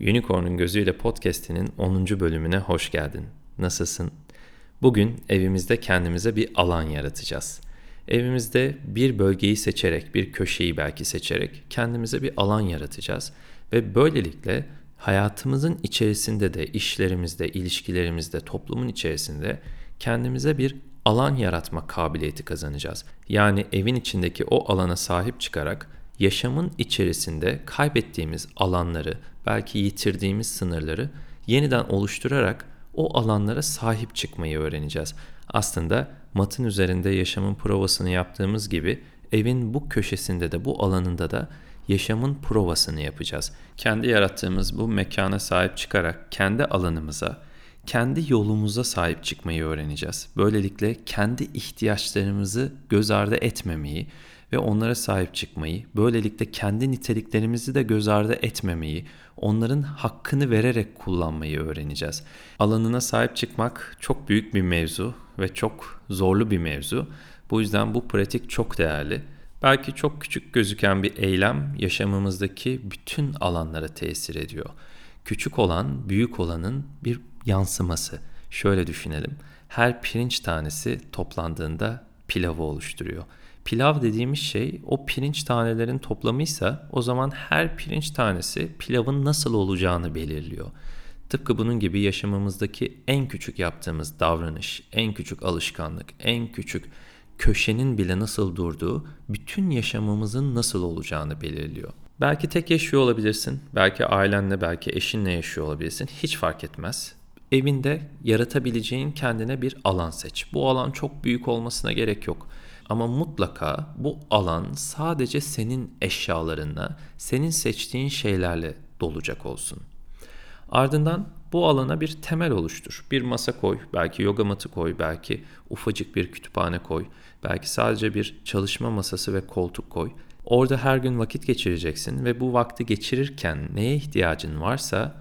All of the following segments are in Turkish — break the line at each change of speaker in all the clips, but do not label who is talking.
Unicorn'un Gözüyle Podcast'inin 10. bölümüne hoş geldin. Nasılsın? Bugün evimizde kendimize bir alan yaratacağız. Evimizde bir bölgeyi seçerek, bir köşeyi belki seçerek kendimize bir alan yaratacağız ve böylelikle hayatımızın içerisinde de, işlerimizde, ilişkilerimizde, toplumun içerisinde kendimize bir alan yaratma kabiliyeti kazanacağız. Yani evin içindeki o alana sahip çıkarak yaşamın içerisinde kaybettiğimiz alanları, belki yitirdiğimiz sınırları yeniden oluşturarak o alanlara sahip çıkmayı öğreneceğiz. Aslında matın üzerinde yaşamın provasını yaptığımız gibi evin bu köşesinde de bu alanında da yaşamın provasını yapacağız. Kendi yarattığımız bu mekana sahip çıkarak kendi alanımıza, kendi yolumuza sahip çıkmayı öğreneceğiz. Böylelikle kendi ihtiyaçlarımızı göz ardı etmemeyi ve onlara sahip çıkmayı, böylelikle kendi niteliklerimizi de göz ardı etmemeyi, onların hakkını vererek kullanmayı öğreneceğiz. Alanına sahip çıkmak çok büyük bir mevzu ve çok zorlu bir mevzu. Bu yüzden bu pratik çok değerli. Belki çok küçük gözüken bir eylem yaşamımızdaki bütün alanlara tesir ediyor. Küçük olan büyük olanın bir yansıması. Şöyle düşünelim. Her pirinç tanesi toplandığında pilavı oluşturuyor. Pilav dediğimiz şey o pirinç tanelerin toplamıysa o zaman her pirinç tanesi pilavın nasıl olacağını belirliyor. Tıpkı bunun gibi yaşamımızdaki en küçük yaptığımız davranış, en küçük alışkanlık, en küçük köşenin bile nasıl durduğu bütün yaşamımızın nasıl olacağını belirliyor. Belki tek yaşıyor olabilirsin, belki ailenle, belki eşinle yaşıyor olabilirsin. Hiç fark etmez. Evinde yaratabileceğin kendine bir alan seç. Bu alan çok büyük olmasına gerek yok. Ama mutlaka bu alan sadece senin eşyalarınla, senin seçtiğin şeylerle dolacak olsun. Ardından bu alana bir temel oluştur. Bir masa koy, belki yoga matı koy, belki ufacık bir kütüphane koy, belki sadece bir çalışma masası ve koltuk koy. Orada her gün vakit geçireceksin ve bu vakti geçirirken neye ihtiyacın varsa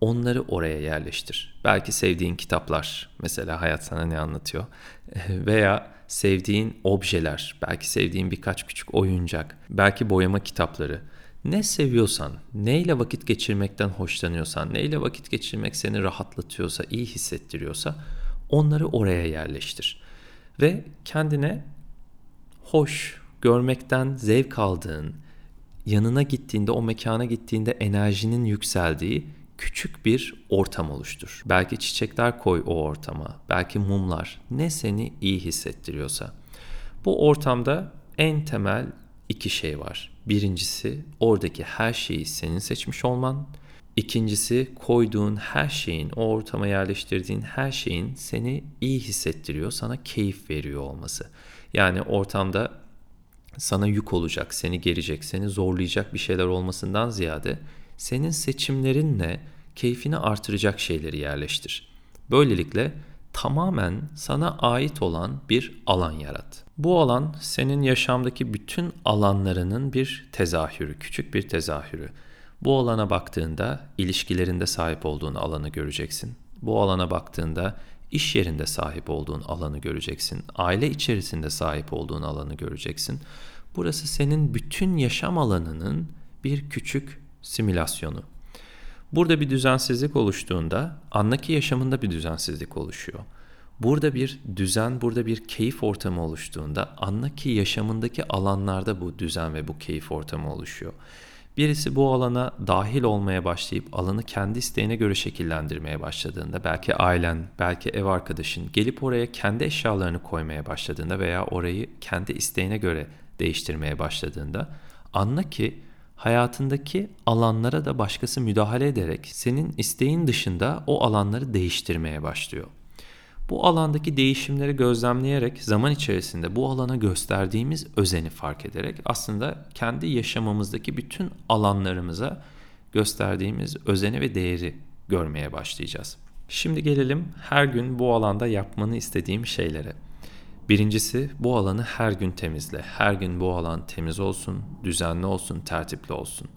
onları oraya yerleştir. Belki sevdiğin kitaplar, mesela hayat sana ne anlatıyor veya sevdiğin objeler, belki sevdiğin birkaç küçük oyuncak, belki boyama kitapları. Ne seviyorsan, neyle vakit geçirmekten hoşlanıyorsan, neyle vakit geçirmek seni rahatlatıyorsa, iyi hissettiriyorsa onları oraya yerleştir. Ve kendine hoş, görmekten zevk aldığın, yanına gittiğinde, o mekana gittiğinde enerjinin yükseldiği küçük bir ortam oluştur. Belki çiçekler koy o ortama, belki mumlar, ne seni iyi hissettiriyorsa. Bu ortamda en temel iki şey var. Birincisi oradaki her şeyi senin seçmiş olman. İkincisi koyduğun her şeyin, o ortama yerleştirdiğin her şeyin seni iyi hissettiriyor, sana keyif veriyor olması. Yani ortamda sana yük olacak, seni gerecek, seni zorlayacak bir şeyler olmasından ziyade senin seçimlerinle keyfini artıracak şeyleri yerleştir. Böylelikle tamamen sana ait olan bir alan yarat. Bu alan senin yaşamdaki bütün alanlarının bir tezahürü, küçük bir tezahürü. Bu alana baktığında ilişkilerinde sahip olduğun alanı göreceksin. Bu alana baktığında iş yerinde sahip olduğun alanı göreceksin. Aile içerisinde sahip olduğun alanı göreceksin. Burası senin bütün yaşam alanının bir küçük simülasyonu. Burada bir düzensizlik oluştuğunda andaki yaşamında bir düzensizlik oluşuyor. Burada bir düzen, burada bir keyif ortamı oluştuğunda andaki yaşamındaki alanlarda bu düzen ve bu keyif ortamı oluşuyor. Birisi bu alana dahil olmaya başlayıp alanı kendi isteğine göre şekillendirmeye başladığında, belki ailen, belki ev arkadaşın gelip oraya kendi eşyalarını koymaya başladığında veya orayı kendi isteğine göre değiştirmeye başladığında anla ki hayatındaki alanlara da başkası müdahale ederek senin isteğin dışında o alanları değiştirmeye başlıyor. Bu alandaki değişimleri gözlemleyerek zaman içerisinde bu alana gösterdiğimiz özeni fark ederek aslında kendi yaşamımızdaki bütün alanlarımıza gösterdiğimiz özeni ve değeri görmeye başlayacağız. Şimdi gelelim her gün bu alanda yapmanı istediğim şeylere. Birincisi bu alanı her gün temizle. Her gün bu alan temiz olsun, düzenli olsun, tertipli olsun.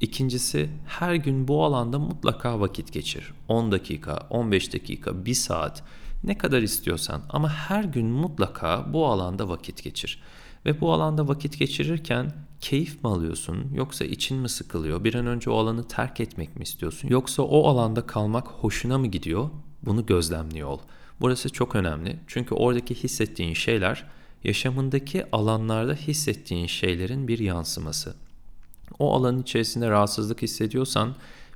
İkincisi her gün bu alanda mutlaka vakit geçir. 10 dakika, 15 dakika, 1 saat ne kadar istiyorsan ama her gün mutlaka bu alanda vakit geçir. Ve bu alanda vakit geçirirken keyif mi alıyorsun yoksa için mi sıkılıyor? Bir an önce o alanı terk etmek mi istiyorsun? Yoksa o alanda kalmak hoşuna mı gidiyor? Bunu gözlemliyor ol. Burası çok önemli. Çünkü oradaki hissettiğin şeyler yaşamındaki alanlarda hissettiğin şeylerin bir yansıması. O alanın içerisinde rahatsızlık hissediyorsan,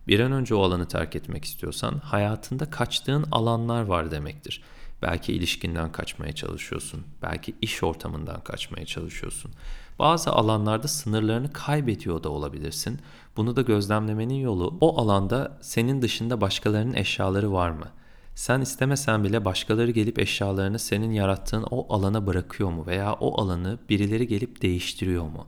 bir an önce o alanı terk etmek istiyorsan hayatında kaçtığın alanlar var demektir. Belki ilişkinden kaçmaya çalışıyorsun. Belki iş ortamından kaçmaya çalışıyorsun. Bazı alanlarda sınırlarını kaybediyor da olabilirsin. Bunu da gözlemlemenin yolu o alanda senin dışında başkalarının eşyaları var mı? Sen istemesen bile başkaları gelip eşyalarını senin yarattığın o alana bırakıyor mu veya o alanı birileri gelip değiştiriyor mu?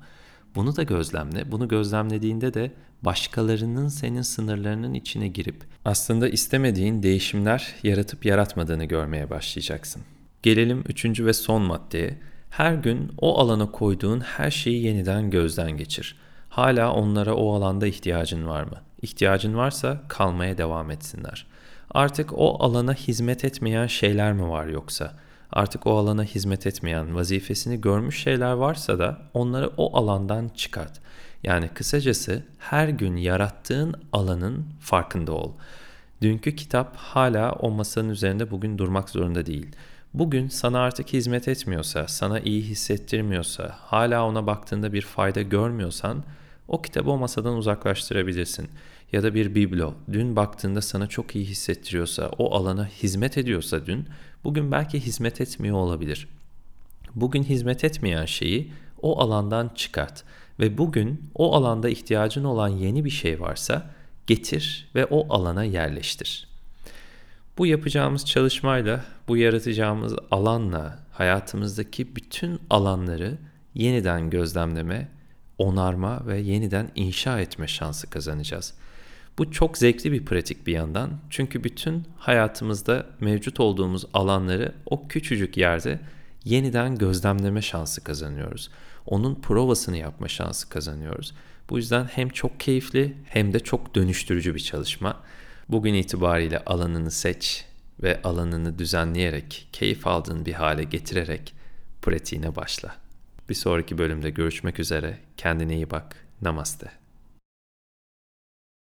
Bunu da gözlemle. Bunu gözlemlediğinde de başkalarının senin sınırlarının içine girip aslında istemediğin değişimler yaratıp yaratmadığını görmeye başlayacaksın. Gelelim üçüncü ve son maddeye. Her gün o alana koyduğun her şeyi yeniden gözden geçir. Hala onlara o alanda ihtiyacın var mı? İhtiyacın varsa kalmaya devam etsinler. Artık o alana hizmet etmeyen şeyler mi var yoksa? Artık o alana hizmet etmeyen, vazifesini görmüş şeyler varsa da onları o alandan çıkart. Yani kısacası her gün yarattığın alanın farkında ol. Dünkü kitap hala o masanın üzerinde bugün durmak zorunda değil. Bugün sana artık hizmet etmiyorsa, sana iyi hissettirmiyorsa, hala ona baktığında bir fayda görmüyorsan o kitabı o masadan uzaklaştırabilirsin. Ya da bir biblo, dün baktığında sana çok iyi hissettiriyorsa, o alana hizmet ediyorsa dün, bugün belki hizmet etmiyor olabilir. Bugün hizmet etmeyen şeyi o alandan çıkart ve bugün o alanda ihtiyacın olan yeni bir şey varsa getir ve o alana yerleştir. Bu yapacağımız çalışmayla, bu yaratacağımız alanla hayatımızdaki bütün alanları yeniden gözlemleme, onarma ve yeniden inşa etme şansı kazanacağız. Bu çok zevkli bir pratik bir yandan. Çünkü bütün hayatımızda mevcut olduğumuz alanları o küçücük yerde yeniden gözlemleme şansı kazanıyoruz. Onun provasını yapma şansı kazanıyoruz. Bu yüzden hem çok keyifli hem de çok dönüştürücü bir çalışma. Bugün itibariyle alanını seç ve alanını düzenleyerek, keyif aldığın bir hale getirerek pratiğine başla. Bir sonraki bölümde görüşmek üzere. Kendine iyi bak. Namaste.